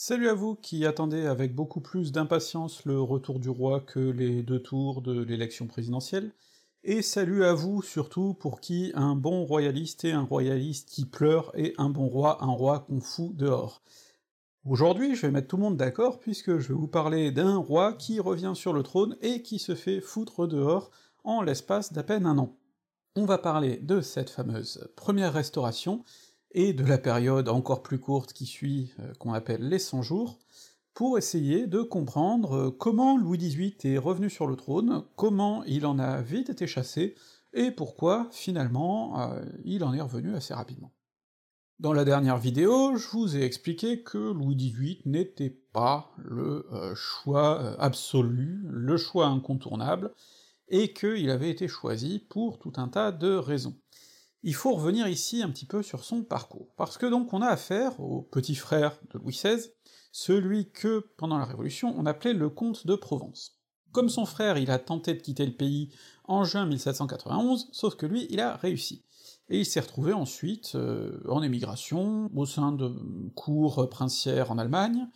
Salut à vous qui attendez avec beaucoup plus d'impatience le retour du roi que les deux tours de l'élection présidentielle, et salut à vous surtout pour qui un bon royaliste est un royaliste qui pleure et un bon roi un roi qu'on fout dehors. Aujourd'hui, je vais mettre tout le monde d'accord puisque je vais vous parler d'un roi qui revient sur le trône et qui se fait foutre dehors en l'espace d'à peine un an. On va parler de cette fameuse première restauration, et de la période encore plus courte qui suit, euh, qu'on appelle les 100 jours, pour essayer de comprendre euh, comment Louis XVIII est revenu sur le trône, comment il en a vite été chassé, et pourquoi, finalement, euh, il en est revenu assez rapidement. Dans la dernière vidéo, je vous ai expliqué que Louis XVIII n'était pas le choix absolu, le choix incontournable, et qu'il avait été choisi pour tout un tas de raisons il faut revenir ici un petit peu sur son parcours, parce que donc on a affaire au petit frère de Louis XVI, celui que, pendant la Révolution, on appelait le comte de Provence. Comme son frère, il a tenté de quitter le pays en juin 1791, sauf que lui, il a réussi. Et il s'est retrouvé ensuite euh, en émigration, au sein de cours princières en Allemagne,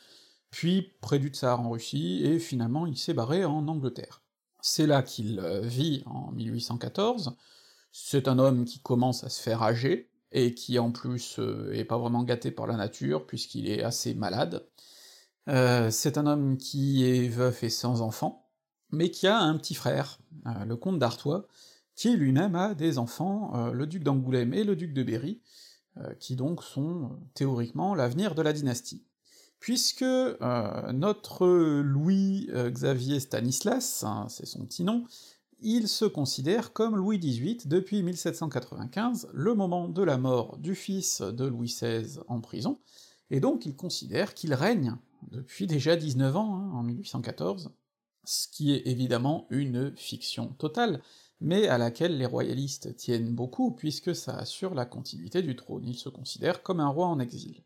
puis près du Tsar en Russie, et finalement il s'est barré en Angleterre. C'est là qu'il euh, vit en 1814, c'est un homme qui commence à se faire âger, et qui en plus euh, est pas vraiment gâté par la nature, puisqu'il est assez malade. Euh, c'est un homme qui est veuf et sans enfant, mais qui a un petit frère, euh, le comte d'Artois, qui lui-même a des enfants, le duc d'Angoulême et le duc de Berry, qui donc sont théoriquement l'avenir de la dynastie. Puisque notre Louis Xavier Stanislas, hein, c'est son petit nom, il se considère comme Louis XVIII depuis 1795, le moment de la mort du fils de Louis XVI en prison, et donc il considère qu'il règne depuis déjà 19 ans, hein, en 1814, ce qui est évidemment une fiction totale, mais à laquelle les royalistes tiennent beaucoup, puisque ça assure la continuité du trône, il se considère comme un roi en exil.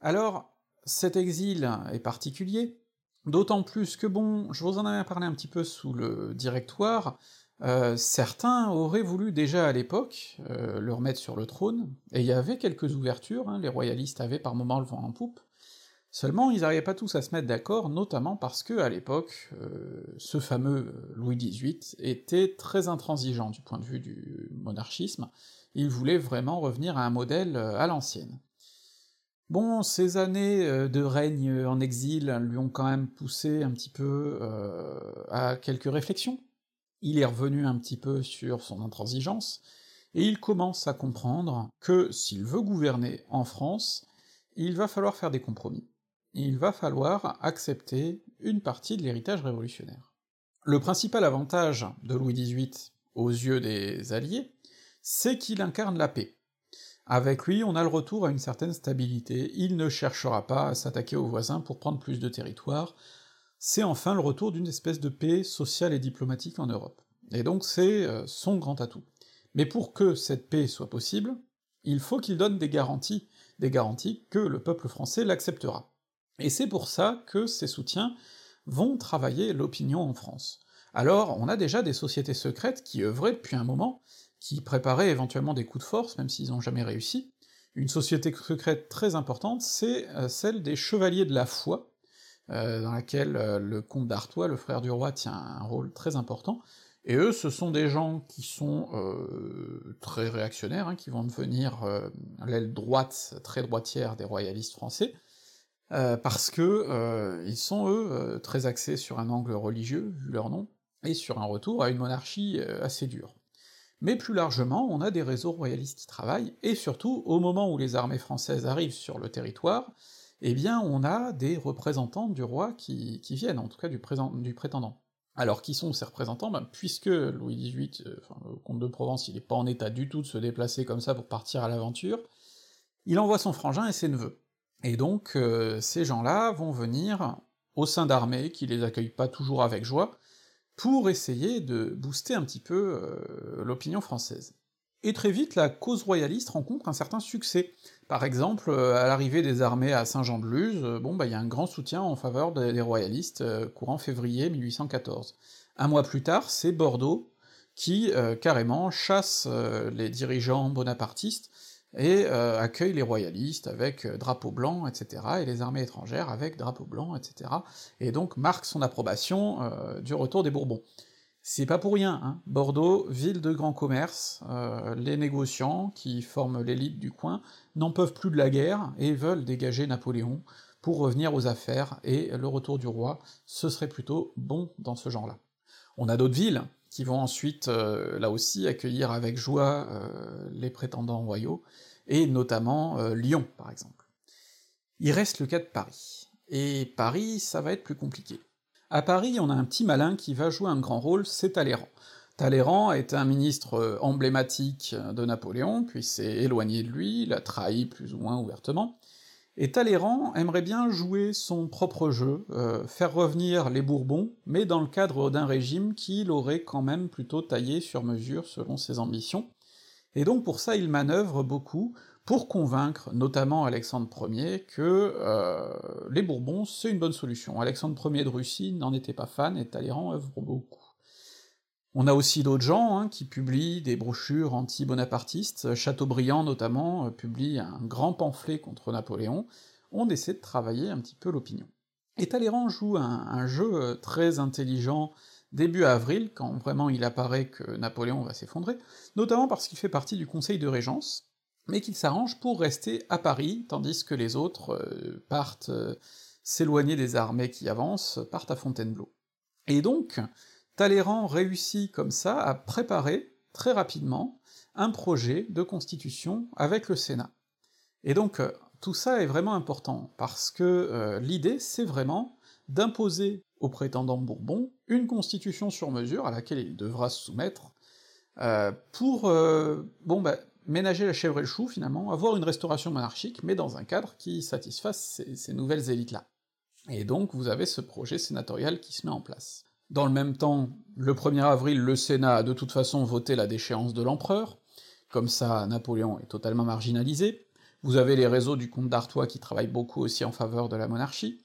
Alors, cet exil est particulier, D'autant plus que bon, je vous en avais parlé un petit peu sous le directoire, euh, certains auraient voulu déjà à l'époque euh, le remettre sur le trône, et il y avait quelques ouvertures, hein, les royalistes avaient par moments le vent en poupe, seulement ils n'arrivaient pas tous à se mettre d'accord, notamment parce que, à l'époque, euh, ce fameux Louis XVIII était très intransigeant du point de vue du monarchisme, il voulait vraiment revenir à un modèle à l'ancienne. Bon, ces années euh, de règne en exil lui ont quand même poussé un petit peu euh, à quelques réflexions. Il est revenu un petit peu sur son intransigeance, et il commence à comprendre que s'il veut gouverner en France, il va falloir faire des compromis. Il va falloir accepter une partie de l'héritage révolutionnaire. Le principal avantage de Louis XVIII aux yeux des Alliés, c'est qu'il incarne la paix. Avec lui, on a le retour à une certaine stabilité, il ne cherchera pas à s'attaquer aux voisins pour prendre plus de territoire, c'est enfin le retour d'une espèce de paix sociale et diplomatique en Europe. Et donc c'est euh, son grand atout. Mais pour que cette paix soit possible, il faut qu'il donne des garanties, des garanties que le peuple français l'acceptera. Et c'est pour ça que ses soutiens vont travailler l'opinion en France. Alors, on a déjà des sociétés secrètes qui œuvraient depuis un moment, qui préparaient éventuellement des coups de force, même s'ils n'ont jamais réussi. Une société secrète très importante, c'est euh, celle des Chevaliers de la Foi, euh, dans laquelle euh, le comte d'Artois, le frère du roi, tient un rôle très important, et eux, ce sont des gens qui sont très réactionnaires, hein, qui vont devenir l'aile droite, très droitière des royalistes français, parce que ils sont, eux, très axés sur un angle religieux, vu leur nom, et sur un retour à une monarchie assez dure mais plus largement, on a des réseaux royalistes qui travaillent, et surtout, au moment où les armées françaises arrivent sur le territoire, eh bien on a des représentants du roi qui, viennent, en tout cas du, prétendant. Alors qui sont ces représentants? Ben, Puisque Louis XVIII, euh, le comte de Provence, il est pas en état du tout de se déplacer comme ça pour partir à l'aventure, il envoie son frangin et ses neveux. Et donc euh, ces gens-là vont venir au sein d'armées qui les accueillent pas toujours avec joie, pour essayer de booster un petit peu euh, l'opinion française. Et très vite, la cause royaliste rencontre un certain succès. Par exemple, euh, à l'arrivée des armées à Saint-Jean-de-Luz, euh, bon bah il y a un grand soutien en faveur des, royalistes courant février 1814. Un mois plus tard, c'est Bordeaux qui carrément chasse les dirigeants bonapartistes et euh, accueille les royalistes avec euh, drapeau blanc, etc., et les armées étrangères avec drapeau blanc, etc., et donc marque son approbation euh, du retour des Bourbons. C'est pas pour rien, hein. Bordeaux, ville de grand commerce, les négociants, qui forment l'élite du coin, n'en peuvent plus de la guerre, et veulent dégager Napoléon pour revenir aux affaires, et le retour du roi, ce serait plutôt bon dans ce genre-là. On a d'autres villes, qui vont ensuite, euh, là aussi, accueillir avec joie euh, les prétendants royaux, et notamment euh, Lyon, par exemple. Il reste le cas de Paris. Et Paris, ça va être plus compliqué. À Paris, on a un petit malin qui va jouer un grand rôle, c'est Talleyrand. Talleyrand été un ministre emblématique de Napoléon, puis s'est éloigné de lui, l'a trahi plus ou moins ouvertement, et Talleyrand aimerait bien jouer son propre jeu, euh, faire revenir les Bourbons, mais dans le cadre d'un régime qu'il aurait quand même plutôt taillé sur mesure selon ses ambitions, et donc pour ça il manœuvre beaucoup pour convaincre notamment Alexandre Ier que euh, les Bourbons c'est une bonne solution. Alexandre Ier de Russie n'en était pas fan, et Talleyrand œuvre beaucoup. On a aussi d'autres gens hein, qui publient des brochures anti-bonapartistes, Chateaubriand notamment euh, publie un grand pamphlet contre Napoléon, on essaie de travailler un petit peu l'opinion. Et Talleyrand joue un, jeu euh, très intelligent début avril, quand vraiment il apparaît que Napoléon va s'effondrer, notamment parce qu'il fait partie du conseil de régence, mais qu'il s'arrange pour rester à Paris, tandis que les autres euh, partent s'éloigner des armées qui avancent, partent à Fontainebleau. Et donc, Talleyrand réussit comme ça à préparer très rapidement un projet de constitution avec le Sénat. Et donc euh, tout ça est vraiment important, parce que euh, l'idée c'est vraiment d'imposer aux prétendants Bourbon une constitution sur mesure à laquelle il devra se soumettre, euh, pour bon bah, ménager la chèvre et le chou finalement, avoir une restauration monarchique, mais dans un cadre qui satisfasse ces nouvelles élites-là. Et donc vous avez ce projet sénatorial qui se met en place. Dans le même temps, le 1er avril, le Sénat a de toute façon voté la déchéance de l'empereur, comme ça Napoléon est totalement marginalisé, vous avez les réseaux du comte d'Artois qui travaillent beaucoup aussi en faveur de la monarchie,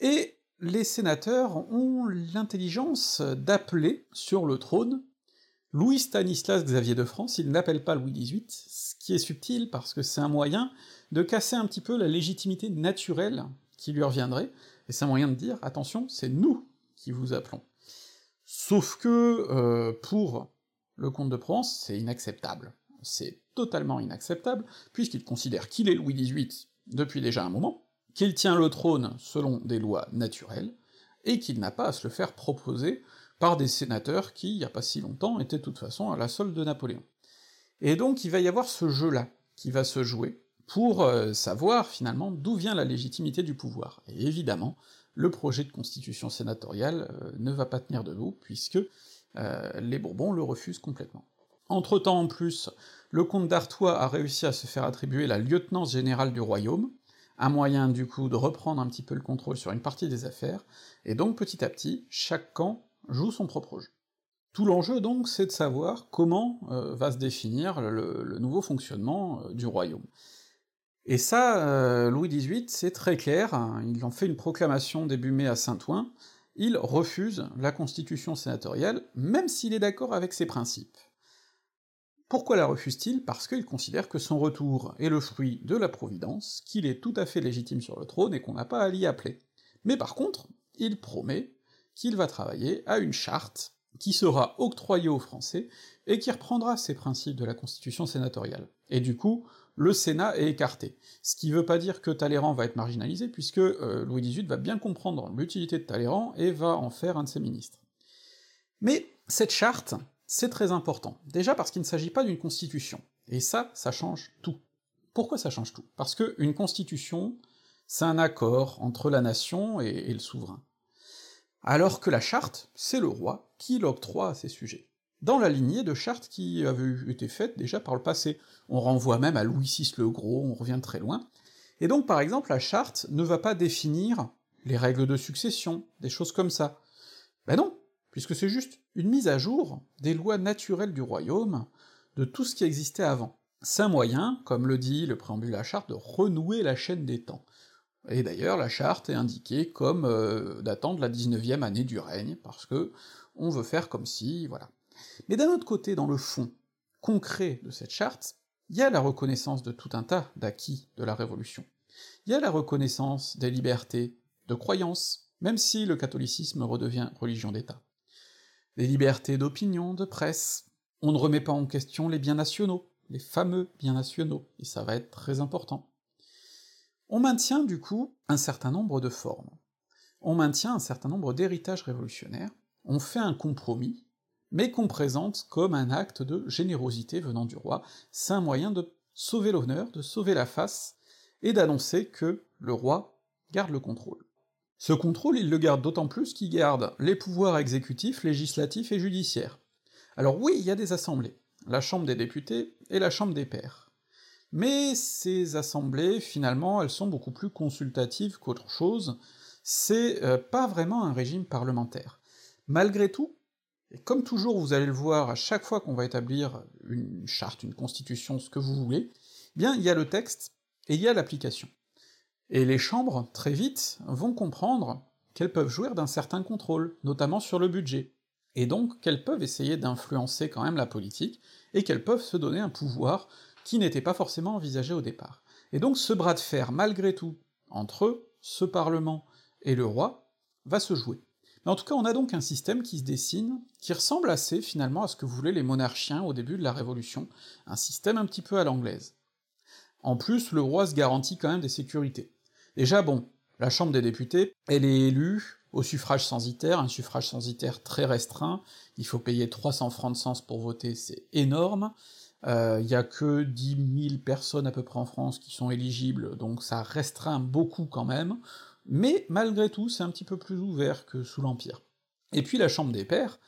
et les sénateurs ont l'intelligence d'appeler sur le trône Louis Stanislas Xavier de France, ils n'appellent pas Louis XVIII, ce qui est subtil parce que c'est un moyen de casser un petit peu la légitimité naturelle qui lui reviendrait, et c'est un moyen de dire, attention, c'est nous qui vous appelons. Sauf que euh, pour le comte de Provence, c'est inacceptable. C'est totalement inacceptable, puisqu'il considère qu'il est Louis XVIII depuis déjà un moment, qu'il tient le trône selon des lois naturelles, et qu'il n'a pas à se le faire proposer par des sénateurs qui, il y a pas si longtemps, étaient de toute façon à la solde de Napoléon. Et donc il va y avoir ce jeu-là qui va se jouer, pour euh, savoir finalement d'où vient la légitimité du pouvoir. Et évidemment, le projet de constitution sénatoriale euh, ne va pas tenir debout, puisque euh, les Bourbons le refusent complètement. Entre-temps, en plus, le comte d'Artois a réussi à se faire attribuer la lieutenance générale du royaume, un moyen du coup de reprendre un petit peu le contrôle sur une partie des affaires, et donc petit à petit, chaque camp joue son propre jeu. Tout l'enjeu donc, c'est de savoir comment euh, va se définir le nouveau fonctionnement du royaume. Et ça, euh, Louis XVIII, c'est très clair, il en fait une proclamation début mai à Saint-Ouen, il refuse la constitution sénatoriale, même s'il est d'accord avec ses principes. Pourquoi la refuse-t-il? Parce qu'il considère que son retour est le fruit de la Providence, qu'il est tout à fait légitime sur le trône et qu'on n'a pas à l'y appeler. Mais par contre, il promet qu'il va travailler à une charte qui sera octroyée aux Français et qui reprendra ces principes de la constitution sénatoriale. Et du coup, le Sénat est écarté. Ce qui veut pas dire que Talleyrand va être marginalisé, puisque euh, Louis XVIII va bien comprendre l'utilité de Talleyrand et va en faire un de ses ministres. Mais cette charte, c'est très important. Déjà parce qu'il ne s'agit pas d'une constitution. Et ça, ça change tout. Pourquoi ça change tout? Parce que une constitution, c'est un accord entre la nation et, et le souverain. Alors que la charte, c'est le roi qui l'octroie à ses sujets dans la lignée de chartes qui avaient été faites déjà par le passé. On renvoie même à Louis VI le Gros, on revient très loin. Et donc par exemple la charte ne va pas définir les règles de succession, des choses comme ça. Ben non, puisque c'est juste une mise à jour des lois naturelles du royaume, de tout ce qui existait avant. C'est un moyen, comme le dit le préambule de la charte, de renouer la chaîne des temps. Et d'ailleurs, la charte est indiquée comme euh, datant de la 19e année du règne, parce que on veut faire comme si, voilà. Mais d'un autre côté, dans le fond concret de cette charte, il y a la reconnaissance de tout un tas d'acquis de la Révolution. Il y a la reconnaissance des libertés de croyance, même si le catholicisme redevient religion d'État. Des libertés d'opinion, de presse. On ne remet pas en question les biens nationaux, les fameux biens nationaux, et ça va être très important. On maintient du coup un certain nombre de formes. On maintient un certain nombre d'héritages révolutionnaires, on fait un compromis, mais qu'on présente comme un acte de générosité venant du roi, c'est un moyen de sauver l'honneur, de sauver la face, et d'annoncer que le roi garde le contrôle. Ce contrôle, il le garde d'autant plus qu'il garde les pouvoirs exécutifs, législatifs et judiciaires. Alors oui, il y a des assemblées, la Chambre des députés et la Chambre des pairs. Mais ces assemblées, finalement, elles sont beaucoup plus consultatives qu'autre chose, c'est euh, pas vraiment un régime parlementaire. Malgré tout, et comme toujours vous allez le voir à chaque fois qu'on va établir une charte, une constitution, ce que vous voulez, eh bien il y a le texte et il y a l'application. Et les chambres, très vite, vont comprendre qu'elles peuvent jouir d'un certain contrôle, notamment sur le budget, et donc qu'elles peuvent essayer d'influencer quand même la politique, et qu'elles peuvent se donner un pouvoir qui n'était pas forcément envisagé au départ. Et donc ce bras de fer, malgré tout, entre ce Parlement et le roi, va se jouer. En tout cas, on a donc un système qui se dessine, qui ressemble assez finalement à ce que voulaient les monarchiens au début de la Révolution, un système un petit peu à l'anglaise. En plus, le roi se garantit quand même des sécurités. Déjà bon, la Chambre des députés, elle est élue au suffrage censitaire, un suffrage censitaire très restreint, il faut payer 300 francs de sens pour voter, c'est énorme, il euh, y a que 10 000 personnes à peu près en France qui sont éligibles, donc ça restreint beaucoup quand même, mais malgré tout, c'est un petit peu plus ouvert que sous l'Empire. Et puis la Chambre des Pairs,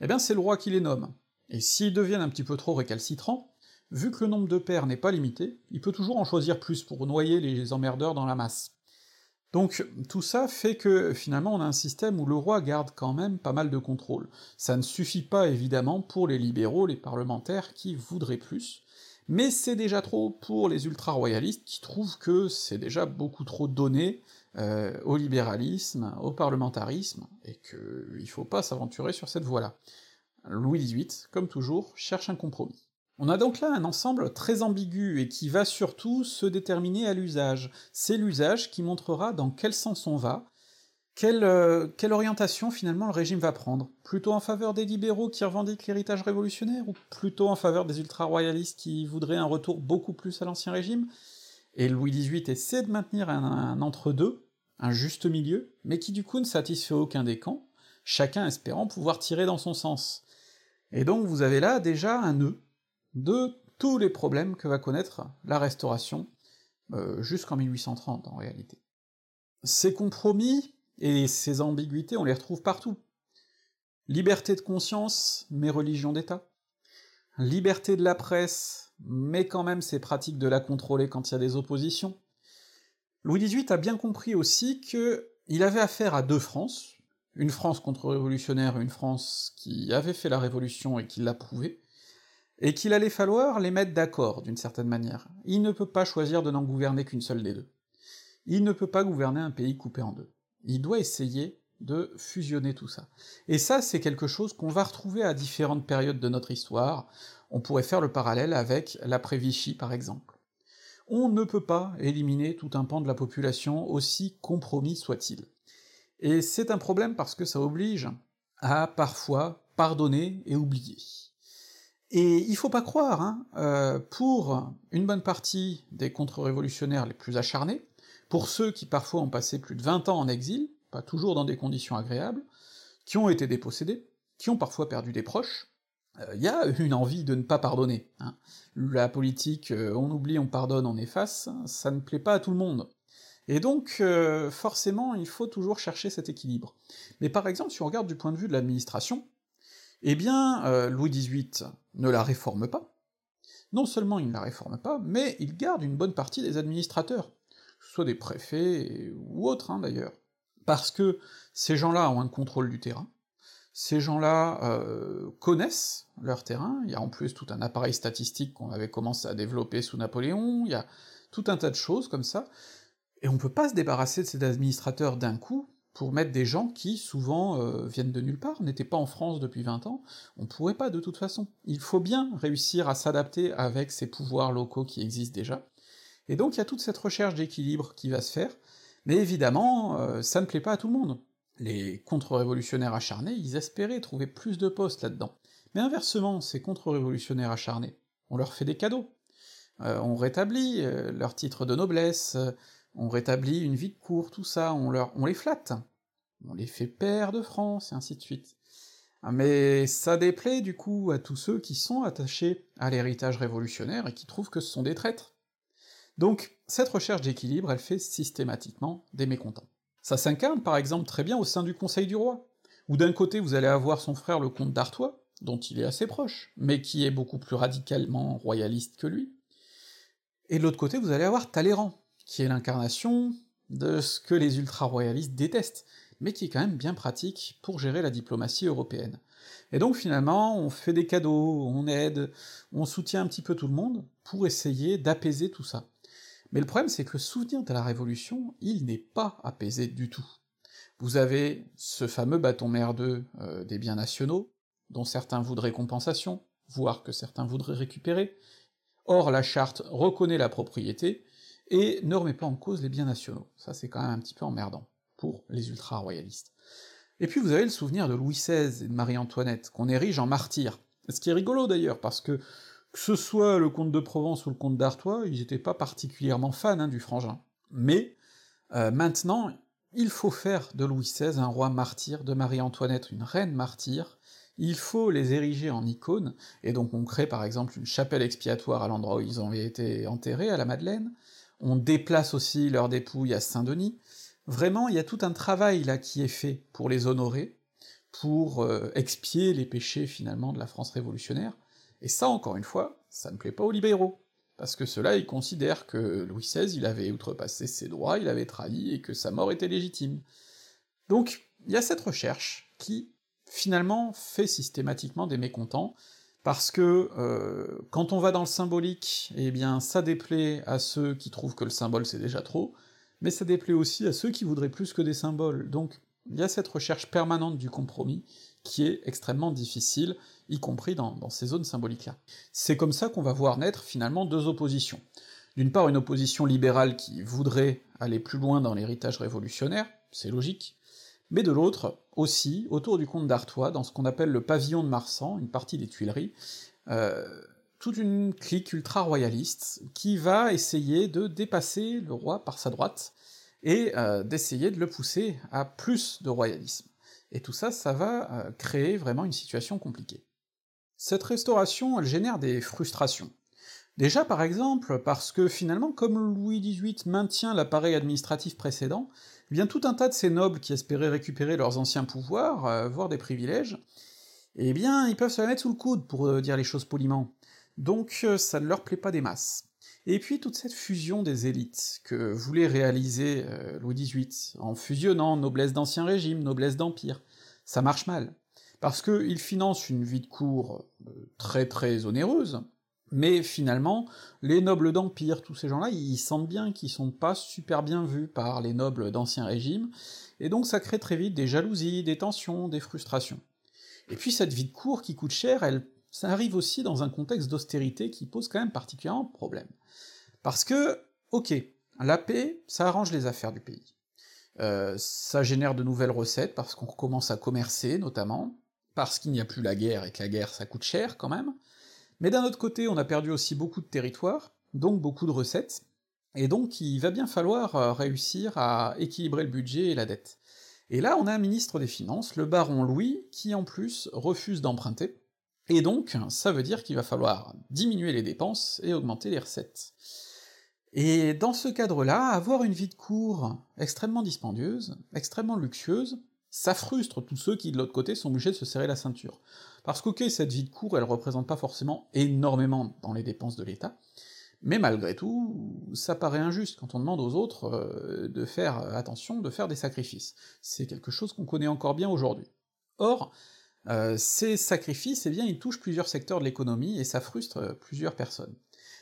eh bien c'est le roi qui les nomme, et s'ils deviennent un petit peu trop récalcitrants, vu que le nombre de pairs n'est pas limité, il peut toujours en choisir plus pour noyer les emmerdeurs dans la masse. Donc tout ça fait que finalement on a un système où le roi garde quand même pas mal de contrôle. Ça ne suffit pas évidemment pour les libéraux, les parlementaires qui voudraient plus, mais c'est déjà trop pour les ultra-royalistes qui trouvent que c'est déjà beaucoup trop donné euh, au libéralisme, au parlementarisme, et qu'il faut pas s'aventurer sur cette voie-là. Louis XVIII, comme toujours, cherche un compromis. On a donc là un ensemble très ambigu et qui va surtout se déterminer à l'usage. C'est l'usage qui montrera dans quel sens on va, quelle, euh, orientation finalement le régime va prendre. Plutôt en faveur des libéraux qui revendiquent l'héritage révolutionnaire, ou plutôt en faveur des ultra-royalistes qui voudraient un retour beaucoup plus à l'ancien régime? Et Louis XVIII essaie de maintenir un entre-deux, un juste milieu, mais qui du coup ne satisfait aucun des camps, chacun espérant pouvoir tirer dans son sens. Et donc vous avez là déjà un nœud, de tous les problèmes que va connaître la Restauration, euh, jusqu'en 1830 en réalité. Ces compromis et ces ambiguïtés, on les retrouve partout. Liberté de conscience, mais religion d'État. Liberté de la presse, mais quand même c'est pratique de la contrôler quand il y a des oppositions. Louis XVIII a bien compris aussi que il avait affaire à deux France, une France contre-révolutionnaire, une France qui avait fait la révolution et qui l'approuvait, et qu'il allait falloir les mettre d'accord d'une certaine manière. Il ne peut pas choisir de n'en gouverner qu'une seule des deux. Il ne peut pas gouverner un pays coupé en deux. Il doit essayer de fusionner tout ça. Et ça, c'est quelque chose qu'on va retrouver à différentes périodes de notre histoire. On pourrait faire le parallèle avec l'après-Vichy, par exemple. On ne peut pas éliminer tout un pan de la population, aussi compromis soit-il. Et c'est un problème parce que ça oblige à parfois pardonner et oublier. Et il faut pas croire, hein, euh, pour une bonne partie des contre-révolutionnaires les plus acharnés, pour ceux qui parfois ont passé plus de 20 ans en exil, pas toujours dans des conditions agréables, qui ont été dépossédés, qui ont parfois perdu des proches, il euh, y a une envie de ne pas pardonner. Hein. La politique, euh, on oublie, on pardonne, on efface, ça ne plaît pas à tout le monde. Et donc, forcément, il faut toujours chercher cet équilibre. Mais par exemple, si on regarde du point de vue de l'administration, eh bien, euh, Louis XVIII ne la réforme pas. Non seulement il ne la réforme pas, mais il garde une bonne partie des administrateurs, soit des préfets ou autres hein, d'ailleurs. Parce que ces gens-là ont un contrôle du terrain, ces gens-là euh, connaissent leur terrain, il y a en plus tout un appareil statistique qu'on avait commencé à développer sous Napoléon, il y a tout un tas de choses comme ça, et on peut pas se débarrasser de ces administrateurs d'un coup, pour mettre des gens qui, souvent, euh, viennent de nulle part, n'étaient pas en France depuis 20 ans, on pourrait pas de toute façon. Il faut bien réussir à s'adapter avec ces pouvoirs locaux qui existent déjà, et donc il y a toute cette recherche d'équilibre qui va se faire, mais évidemment, euh, ça ne plaît pas à tout le monde. Les contre-révolutionnaires acharnés, ils espéraient trouver plus de postes là-dedans. Mais inversement, ces contre-révolutionnaires acharnés, on leur fait des cadeaux. Euh, on rétablit euh, leur titre de noblesse, euh, on rétablit une vie de cour, tout ça, on, leur, on les flatte, on les fait pairs de France, et ainsi de suite. Ah, mais ça déplaît du coup à tous ceux qui sont attachés à l'héritage révolutionnaire et qui trouvent que ce sont des traîtres. Donc, cette recherche d'équilibre, elle fait systématiquement des mécontents. Ça s'incarne par exemple très bien au sein du Conseil du Roi, où d'un côté vous allez avoir son frère le comte d'Artois, dont il est assez proche, mais qui est beaucoup plus radicalement royaliste que lui, et de l'autre côté vous allez avoir Talleyrand, qui est l'incarnation de ce que les ultra-royalistes détestent, mais qui est quand même bien pratique pour gérer la diplomatie européenne. Et donc finalement, on fait des cadeaux, on aide, on soutient un petit peu tout le monde pour essayer d'apaiser tout ça. Mais le problème, c'est que le souvenir de la Révolution, il n'est pas apaisé du tout. Vous avez ce fameux bâton merdeux euh, des biens nationaux, dont certains voudraient compensation, voire que certains voudraient récupérer. Or, la charte reconnaît la propriété, et ne remet pas en cause les biens nationaux. Ça, c'est quand même un petit peu emmerdant, pour les ultra-royalistes. Et puis vous avez le souvenir de Louis XVI et de Marie-Antoinette, qu'on érige en martyrs. Ce qui est rigolo d'ailleurs, parce que que ce soit le comte de Provence ou le comte d'Artois, ils étaient pas particulièrement fans hein, du frangin. Mais euh, maintenant, il faut faire de Louis XVI un roi martyr, de Marie-Antoinette une reine martyre, il faut les ériger en icônes, et donc on crée par exemple une chapelle expiatoire à l'endroit où ils avaient été enterrés, à la Madeleine, on déplace aussi leurs dépouilles à Saint-Denis, vraiment il y a tout un travail là qui est fait pour les honorer, pour euh, expier les péchés finalement de la France révolutionnaire, et ça, encore une fois, ça ne plaît pas aux libéraux, parce que ceux-là, ils considèrent que Louis XVI, il avait outrepassé ses droits, il avait trahi, et que sa mort était légitime. Donc, il y a cette recherche qui, finalement, fait systématiquement des mécontents, parce que euh, quand on va dans le symbolique, eh bien ça déplaît à ceux qui trouvent que le symbole c'est déjà trop, mais ça déplaît aussi à ceux qui voudraient plus que des symboles, donc il y a cette recherche permanente du compromis qui est extrêmement difficile, y compris dans, ces zones symboliques-là. C'est comme ça qu'on va voir naître finalement deux oppositions. D'une part, une opposition libérale qui voudrait aller plus loin dans l'héritage révolutionnaire, c'est logique, mais de l'autre, aussi, autour du comte d'Artois, dans ce qu'on appelle le pavillon de Marsan, une partie des Tuileries, euh, toute une clique ultra-royaliste qui va essayer de dépasser le roi par sa droite, et euh, d'essayer de le pousser à plus de royalisme. Et tout ça, ça va euh, créer vraiment une situation compliquée. Cette restauration, elle génère des frustrations. Déjà par exemple, parce que finalement, comme Louis XVIII maintient l'appareil administratif précédent, eh bien tout un tas de ces nobles qui espéraient récupérer leurs anciens pouvoirs, euh, voire des privilèges, eh bien ils peuvent se la mettre sous le coude, pour euh, dire les choses poliment. Donc ça ne leur plaît pas des masses. Et puis toute cette fusion des élites que voulait réaliser Louis XVIII, en fusionnant noblesse d'ancien régime, noblesse d'empire, ça marche mal parce qu'il finance une vie de cour euh, très très onéreuse, mais finalement, les nobles d'Empire, tous ces gens-là, ils sentent bien qu'ils sont pas super bien vus par les nobles d'Ancien Régime, et donc ça crée très vite des jalousies, des tensions, des frustrations. Et puis cette vie de cour qui coûte cher, elle, ça arrive aussi dans un contexte d'austérité qui pose quand même particulièrement problème. Parce que, ok, la paix, ça arrange les affaires du pays. Euh, ça génère de nouvelles recettes parce qu'on recommence à commercer notamment, parce qu'il n'y a plus la guerre et que la guerre ça coûte cher quand même, mais d'un autre côté on a perdu aussi beaucoup de territoire, donc beaucoup de recettes, et donc il va bien falloir euh, réussir à équilibrer le budget et la dette. Et là on a un ministre des Finances, le baron Louis, qui en plus refuse d'emprunter, et donc ça veut dire qu'il va falloir diminuer les dépenses et augmenter les recettes. Et dans ce cadre-là, avoir une vie de cour extrêmement dispendieuse, extrêmement luxueuse, ça frustre tous ceux qui, de l'autre côté, sont obligés de se serrer la ceinture. Parce qu'ok, cette vie de cour, elle représente pas forcément énormément dans les dépenses de l'État, mais malgré tout, ça paraît injuste quand on demande aux autres euh, de faire attention, de faire des sacrifices. C'est quelque chose qu'on connaît encore bien aujourd'hui. Or, euh, ces sacrifices, eh bien, ils touchent plusieurs secteurs de l'économie et ça frustre euh, plusieurs personnes.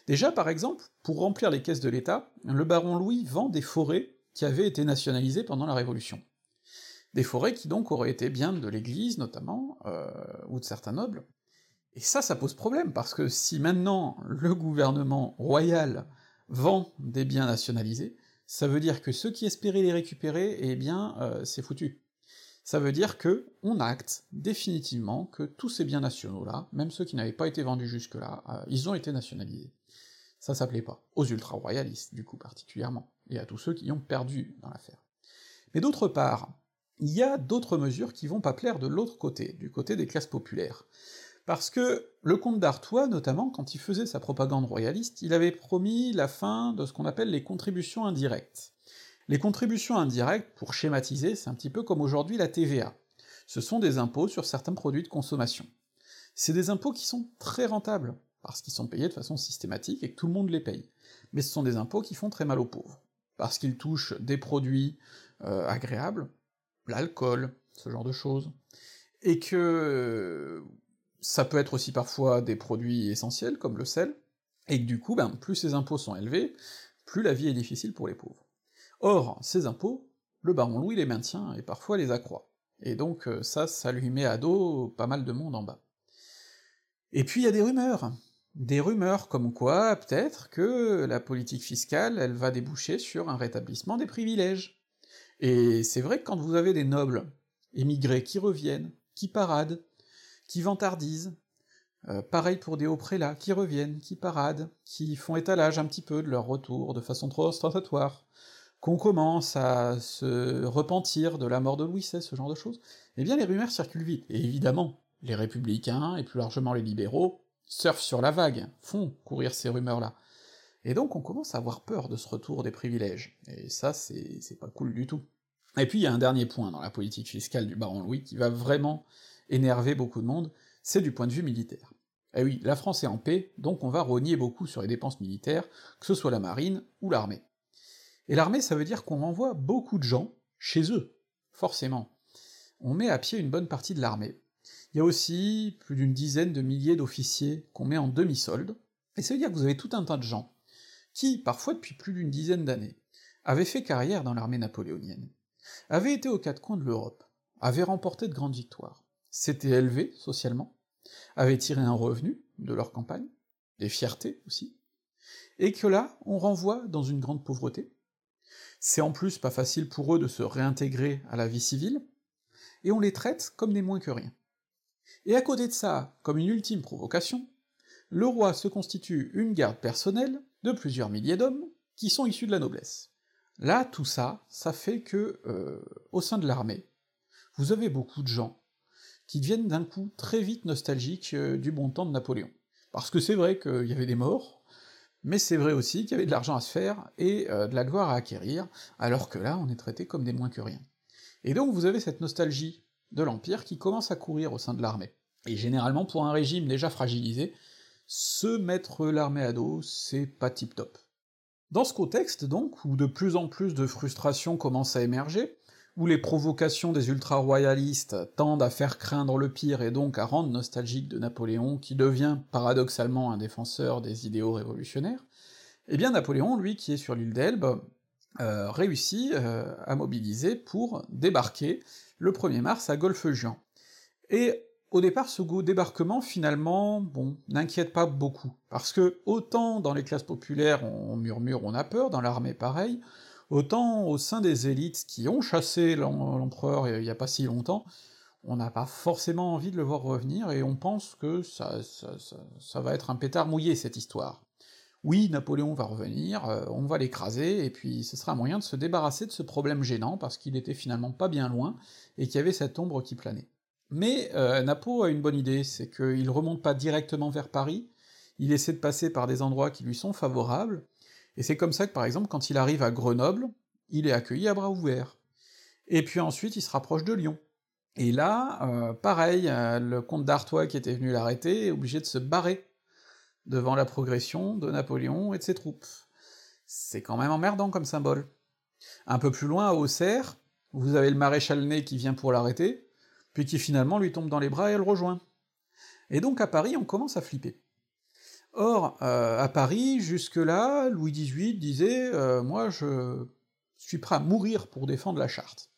Déjà, par exemple, pour remplir les caisses de l'État, le baron Louis vend des forêts qui avaient été nationalisées pendant la Révolution. des forêts qui donc auraient été bien de l'église notamment, euh, ou de certains nobles, et ça, ça pose problème, parce que si maintenant le gouvernement royal vend des biens nationalisés, ça veut dire que ceux qui espéraient les récupérer, eh bien, euh, c'est foutu. Ça veut dire que on acte définitivement que tous ces biens nationaux-là, même ceux qui n'avaient pas été vendus jusque-là, euh, ils ont été nationalisés. Ça s'appelait pas. Aux ultra-royalistes, du coup, particulièrement, et à tous ceux qui ont perdu dans l'affaire. Mais d'autre part, il y a d'autres mesures qui vont pas plaire de l'autre côté, du côté des classes populaires. Parce que le comte d'Artois, notamment, quand il faisait sa propagande royaliste, il avait promis la fin de ce qu'on appelle les contributions indirectes. Les contributions indirectes, pour schématiser, c'est un petit peu comme aujourd'hui la TVA. Ce sont des impôts sur certains produits de consommation. C'est des impôts qui sont très rentables, parce qu'ils sont payés de façon systématique et que tout le monde les paye. Mais ce sont des impôts qui font très mal aux pauvres, parce qu'ils touchent des produits euh, agréables, l'alcool, ce genre de choses, et que ça peut être aussi parfois des produits essentiels, comme le sel, et que du coup, ben, plus ces impôts sont élevés, plus la vie est difficile pour les pauvres. Or, ces impôts, le baron Louis les maintient et parfois les accroît. Et donc euh, ça, ça lui met à dos pas mal de monde en bas. Et puis il y a des rumeurs. Des rumeurs comme quoi, peut-être, que la politique fiscale, elle va déboucher sur un rétablissement des privilèges. Et c'est vrai que quand vous avez des nobles émigrés qui reviennent, qui paradent, qui vantardisent, euh, pareil pour des hauts prélats, qui reviennent, qui paradent, qui font étalage un petit peu de leur retour de façon trop ostentatoire, qu'on commence à se repentir de la mort de Louis XVI, ce genre de choses, eh bien les rumeurs circulent vite, et évidemment, les républicains, et plus largement les libéraux, surfent sur la vague, font courir ces rumeurs-là. Et donc on commence à avoir peur de ce retour des privilèges, et ça c'est pas cool du tout. Et puis il y a un dernier point dans la politique fiscale du baron Louis qui va vraiment énerver beaucoup de monde, c'est du point de vue militaire. Eh oui, la France est en paix, donc on va rogner beaucoup sur les dépenses militaires, que ce soit la marine ou l'armée. Et l'armée, ça veut dire qu'on envoie beaucoup de gens chez eux, forcément. On met à pied une bonne partie de l'armée. Il y a aussi plus d'une dizaine de milliers d'officiers qu'on met en demi-solde, et ça veut dire que vous avez tout un tas de gens qui, parfois depuis plus d'une dizaine d'années, avaient fait carrière dans l'armée napoléonienne, avaient été aux quatre coins de l'Europe, avaient remporté de grandes victoires, s'étaient élevés socialement, avaient tiré un revenu de leur campagne, des fiertés aussi, et que là, on renvoie dans une grande pauvreté. C'est en plus pas facile pour eux de se réintégrer à la vie civile, et on les traite comme des moins que rien. Et à côté de ça, comme une ultime provocation, le roi se constitue une garde personnelle de plusieurs milliers d'hommes qui sont issus de la noblesse. Là, tout ça, ça fait que, euh, au sein de l'armée, vous avez beaucoup de gens qui deviennent d'un coup très vite nostalgiques euh, du bon temps de Napoléon. Parce que c'est vrai qu'il y avait des morts, mais c'est vrai aussi qu'il y avait de l'argent à se faire et euh, de la gloire à acquérir, alors que là on est traité comme des moins que rien. Et donc vous avez cette nostalgie de l'Empire qui commence à courir au sein de l'armée. Et généralement pour un régime déjà fragilisé, se mettre l'armée à dos, c'est pas tip-top. Dans ce contexte donc, où de plus en plus de frustrations commencent à émerger, où les provocations des ultra-royalistes tendent à faire craindre le pire et donc à rendre nostalgique de Napoléon, qui devient paradoxalement un défenseur des idéaux révolutionnaires, eh bien Napoléon, lui, qui est sur l'île d'Elbe, euh, réussit euh, à mobiliser pour débarquer le 1er mars à Golfe-Juan. Et au départ, ce débarquement, finalement, bon, n'inquiète pas beaucoup, parce que autant dans les classes populaires on murmure, on a peur, dans l'armée pareil, Autant au sein des élites qui ont chassé l'empereur il y a pas si longtemps, on n'a pas forcément envie de le voir revenir, et on pense que ça, ça, va être un pétard mouillé, cette histoire. Oui, Napoléon va revenir, euh, on va l'écraser, et puis ce sera un moyen de se débarrasser de ce problème gênant, parce qu'il était finalement pas bien loin, et qu'il y avait cette ombre qui planait. Mais euh, Napo a une bonne idée, c'est qu'il remonte pas directement vers Paris, il essaie de passer par des endroits qui lui sont favorables, et c'est comme ça que par exemple quand il arrive à Grenoble, il est accueilli à bras ouverts. Et puis ensuite il se rapproche de Lyon. Et là, euh, pareil, le comte d'Artois qui était venu l'arrêter est obligé de se barrer devant la progression de Napoléon et de ses troupes. C'est quand même emmerdant comme symbole. Un peu plus loin, à Auxerre, vous avez le maréchal Ney qui vient pour l'arrêter, puis qui finalement lui tombe dans les bras et le rejoint. Et donc à Paris, on commence à flipper. Or, euh, à Paris, jusque-là, Louis XVIII disait euh, Moi, je suis prêt à mourir pour défendre la charte.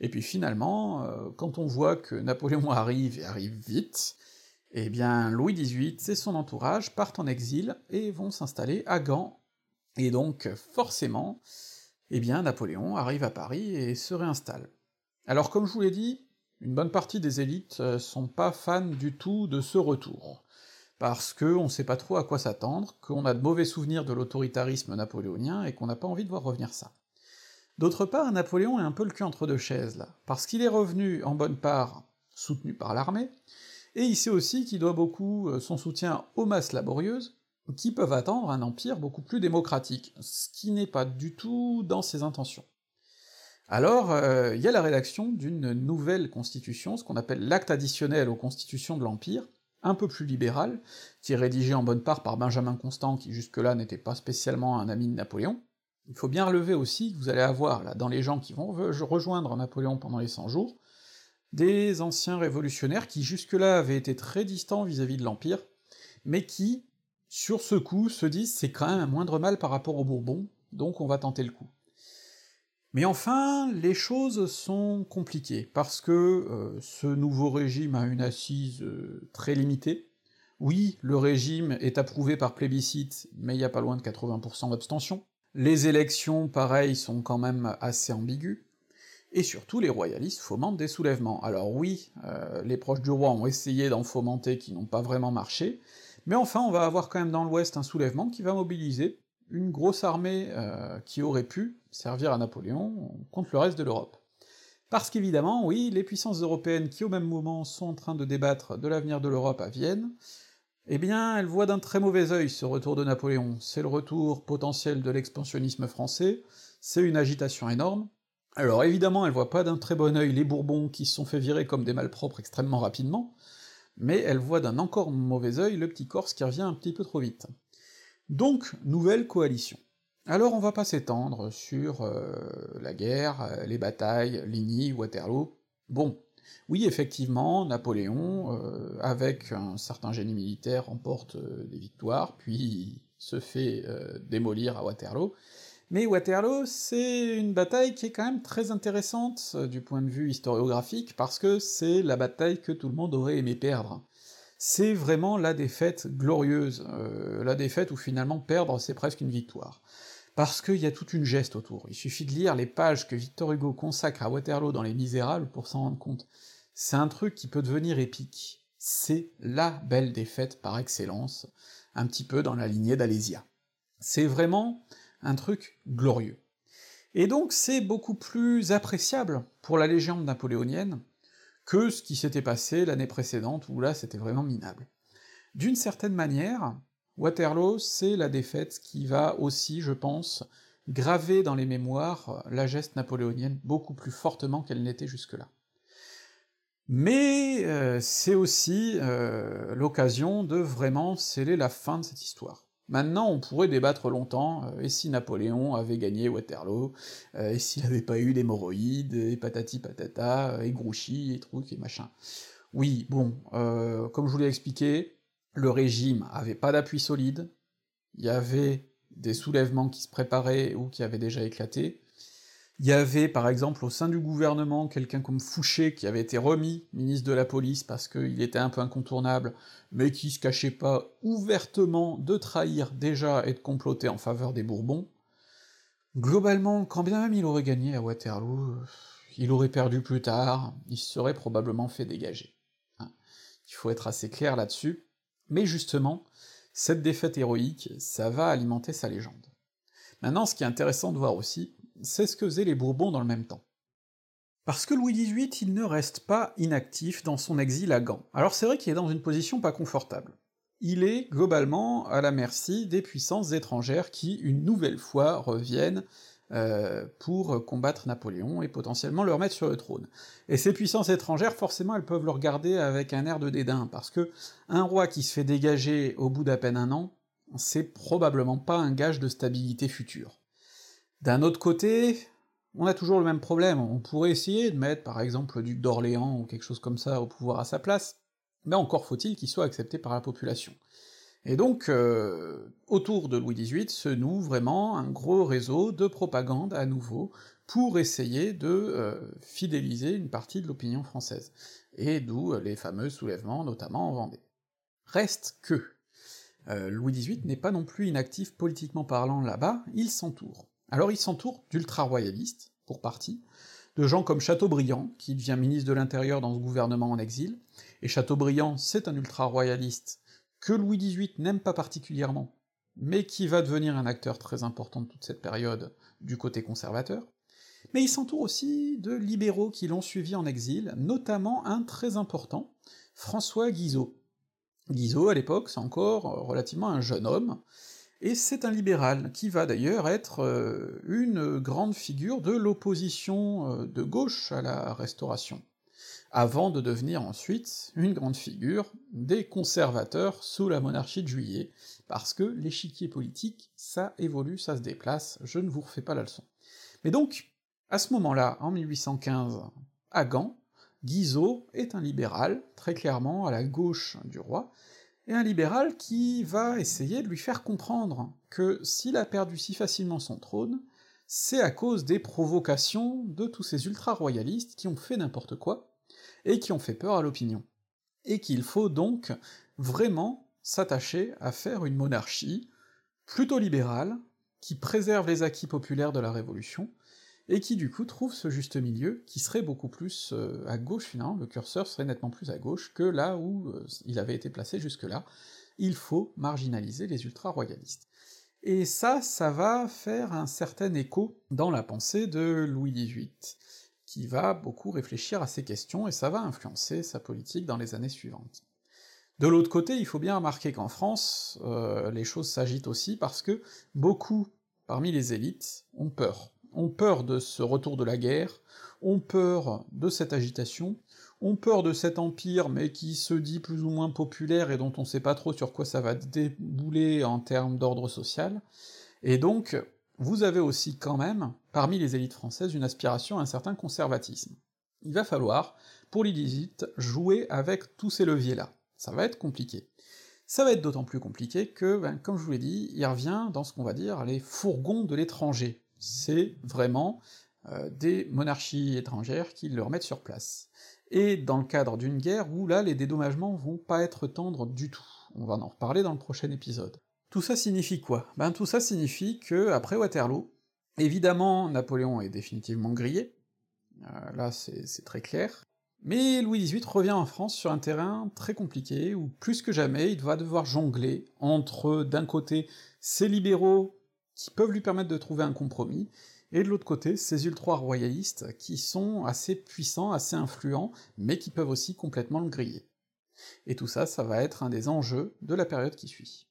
Et puis finalement, euh, quand on voit que Napoléon arrive, et arrive vite, eh bien Louis XVIII et son entourage partent en exil et vont s'installer à Gand, et donc forcément, eh bien Napoléon arrive à Paris et se réinstalle. Alors comme je vous l'ai dit, une bonne partie des élites euh, sont pas fans du tout de ce retour, parce que on sait pas trop à quoi s'attendre, qu'on a de mauvais souvenirs de l'autoritarisme napoléonien et qu'on n'a pas envie de voir revenir ça. D'autre part, Napoléon est un peu le cul entre deux chaises, là, parce qu'il est revenu en bonne part soutenu par l'armée, et il sait aussi qu'il doit beaucoup euh, son soutien aux masses laborieuses, qui peuvent attendre un empire beaucoup plus démocratique, ce qui n'est pas du tout dans ses intentions. Alors, euh, il y a la rédaction d'une nouvelle constitution, ce qu'on appelle l'acte additionnel aux constitutions de l'Empire, un peu plus libéral, qui est rédigé en bonne part par Benjamin Constant, qui jusque-là n'était pas spécialement un ami de Napoléon, il faut bien relever aussi que vous allez avoir, là, dans les gens qui vont rejoindre Napoléon pendant les 100 jours, des anciens révolutionnaires qui jusque-là avaient été très distants vis-à-vis de l'Empire, mais qui, sur ce coup, se disent c'est quand même un moindre mal par rapport aux Bourbons, donc on va tenter le coup. Mais enfin, les choses sont compliquées, parce que euh, ce nouveau régime a une assise euh, très limitée. Oui, le régime est approuvé par plébiscite, mais il n'y a pas loin de 80% d'abstention. Les élections, pareil, sont quand même assez ambiguës, et surtout les royalistes fomentent des soulèvements. Alors oui, euh, les proches du roi ont essayé d'en fomenter qui n'ont pas vraiment marché, mais enfin on va avoir quand même dans l'ouest un soulèvement qui va mobiliser une grosse armée euh, qui aurait pu servir à Napoléon contre le reste de l'Europe. Parce qu'évidemment, oui, les puissances européennes qui au même moment sont en train de débattre de l'avenir de l'Europe à Vienne, eh bien, elle voit d'un très mauvais œil ce retour de Napoléon. C'est le retour potentiel de l'expansionnisme français, c'est une agitation énorme. Alors évidemment, elle voit pas d'un très bon œil les Bourbons qui se sont fait virer comme des malpropres extrêmement rapidement, mais elle voit d'un encore mauvais œil le petit Corse qui revient un petit peu trop vite. Donc, nouvelle coalition. Alors on va pas s'étendre sur euh, la guerre, euh, les batailles, Ligny, Waterloo. Bon, oui, effectivement, Napoléon, euh, avec un certain génie militaire, remporte des victoires, puis se fait démolir à Waterloo. Mais Waterloo, c'est une bataille qui est quand même très intéressante du point de vue historiographique, parce que c'est la bataille que tout le monde aurait aimé perdre. C'est vraiment la défaite glorieuse, la défaite où finalement perdre c'est presque une victoire parce qu'il y a toute une geste autour. Il suffit de lire les pages que Victor Hugo consacre à Waterloo dans Les Misérables pour s'en rendre compte. C'est un truc qui peut devenir épique. C'est la belle défaite par excellence, un petit peu dans la lignée d'Alésia. C'est vraiment un truc glorieux. Et donc c'est beaucoup plus appréciable pour la légende napoléonienne que ce qui s'était passé l'année précédente, où là c'était vraiment minable. D'une certaine manière, Waterloo, c'est la défaite qui va aussi, je pense, graver dans les mémoires la geste napoléonienne beaucoup plus fortement qu'elle n'était jusque-là. Mais euh, c'est aussi euh, l'occasion de vraiment sceller la fin de cette histoire. Maintenant, on pourrait débattre longtemps, euh, et si Napoléon avait gagné Waterloo, et s'il n'avait pas eu d'hémorroïdes, et patati patata, et Grouchy, et trucs, et machin. Oui, bon, comme je vous l'ai expliqué, le régime avait pas d'appui solide, il y avait des soulèvements qui se préparaient ou qui avaient déjà éclaté, il y avait par exemple au sein du gouvernement quelqu'un comme Fouché qui avait été remis ministre de la police parce qu'il était un peu incontournable, mais qui se cachait pas ouvertement de trahir déjà et de comploter en faveur des Bourbons. Globalement, quand bien même il aurait gagné à Waterloo, il aurait perdu plus tard, il se serait probablement fait dégager. Hein. Il faut être assez clair là-dessus. Mais justement, cette défaite héroïque, ça va alimenter sa légende. Maintenant, ce qui est intéressant de voir aussi, c'est ce que faisaient les Bourbons dans le même temps. Parce que Louis XVIII, il ne reste pas inactif dans son exil à Gand. Alors c'est vrai qu'il est dans une position pas confortable. Il est globalement à la merci des puissances étrangères qui, une nouvelle fois, reviennent euh, pour combattre Napoléon et potentiellement le remettre sur le trône. Et ces puissances étrangères, forcément, elles peuvent le regarder avec un air de dédain, parce que un roi qui se fait dégager au bout d'à peine un an, c'est probablement pas un gage de stabilité future. D'un autre côté, on a toujours le même problème, on pourrait essayer de mettre par exemple le duc d'Orléans ou quelque chose comme ça au pouvoir à sa place, mais encore faut-il qu'il soit accepté par la population. Et donc, euh, autour de Louis XVIII se noue vraiment un gros réseau de propagande à nouveau, pour essayer de euh, fidéliser une partie de l'opinion française, et d'où les fameux soulèvements, notamment en Vendée. Reste que euh, Louis XVIII n'est pas non plus inactif politiquement parlant là-bas, il s'entoure. Alors il s'entoure d'ultra-royalistes, pour partie, de gens comme Chateaubriand, qui devient ministre de l'Intérieur dans ce gouvernement en exil, et Chateaubriand, c'est un ultra-royaliste que Louis XVIII n'aime pas particulièrement, mais qui va devenir un acteur très important de toute cette période du côté conservateur, mais il s'entoure aussi de libéraux qui l'ont suivi en exil, notamment un très important, François Guizot. Guizot, à l'époque, c'est encore relativement un jeune homme, et c'est un libéral, qui va d'ailleurs être euh, une grande figure de l'opposition euh, de gauche à la Restauration, avant de devenir ensuite une grande figure des conservateurs sous la monarchie de Juillet, parce que l'échiquier politique, ça évolue, ça se déplace, je ne vous refais pas la leçon. Mais donc, à ce moment-là, en 1815, à Gand, Guizot est un libéral, très clairement à la gauche du roi, et un libéral qui va essayer de lui faire comprendre que s'il a perdu si facilement son trône, c'est à cause des provocations de tous ces ultra-royalistes qui ont fait n'importe quoi, et qui ont fait peur à l'opinion. Et qu'il faut donc vraiment s'attacher à faire une monarchie plutôt libérale, qui préserve les acquis populaires de la Révolution, et qui du coup trouve ce juste milieu, qui serait beaucoup plus euh, à gauche finalement, le curseur serait nettement plus à gauche que là où euh, il avait été placé jusque-là, il faut marginaliser les ultra-royalistes. Et ça, ça va faire un certain écho dans la pensée de Louis XVIII, qui va beaucoup réfléchir à ces questions, et ça va influencer sa politique dans les années suivantes. De l'autre côté, il faut bien remarquer qu'en France, euh, les choses s'agitent aussi parce que beaucoup, parmi les élites, ont peur ont peur de ce retour de la guerre, ont peur de cette agitation, ont peur de cet empire, mais qui se dit plus ou moins populaire et dont on sait pas trop sur quoi ça va débouler en termes d'ordre social, et donc vous avez aussi quand même, parmi les élites françaises, une aspiration à un certain conservatisme. Il va falloir, pour l'élite, jouer avec tous ces leviers-là. Ça va être compliqué. Ça va être d'autant plus compliqué que, ben, comme je vous l'ai dit, il revient dans ce qu'on va dire les fourgons de l'étranger, c'est vraiment euh, des monarchies étrangères qui le remettent sur place. Et dans le cadre d'une guerre où là les dédommagements vont pas être tendres du tout. On va en reparler dans le prochain épisode. Tout ça signifie quoi? Ben tout ça signifie que, après Waterloo, évidemment Napoléon est définitivement grillé, euh, là c'est très clair, mais Louis XVIII revient en France sur un terrain très compliqué, où plus que jamais il va devoir jongler entre, d'un côté, ses libéraux qui peuvent lui permettre de trouver un compromis, et de l'autre côté, ces ultra-royalistes qui sont assez puissants, assez influents, mais qui peuvent aussi complètement le griller. Et tout ça, ça va être un des enjeux de la période qui suit.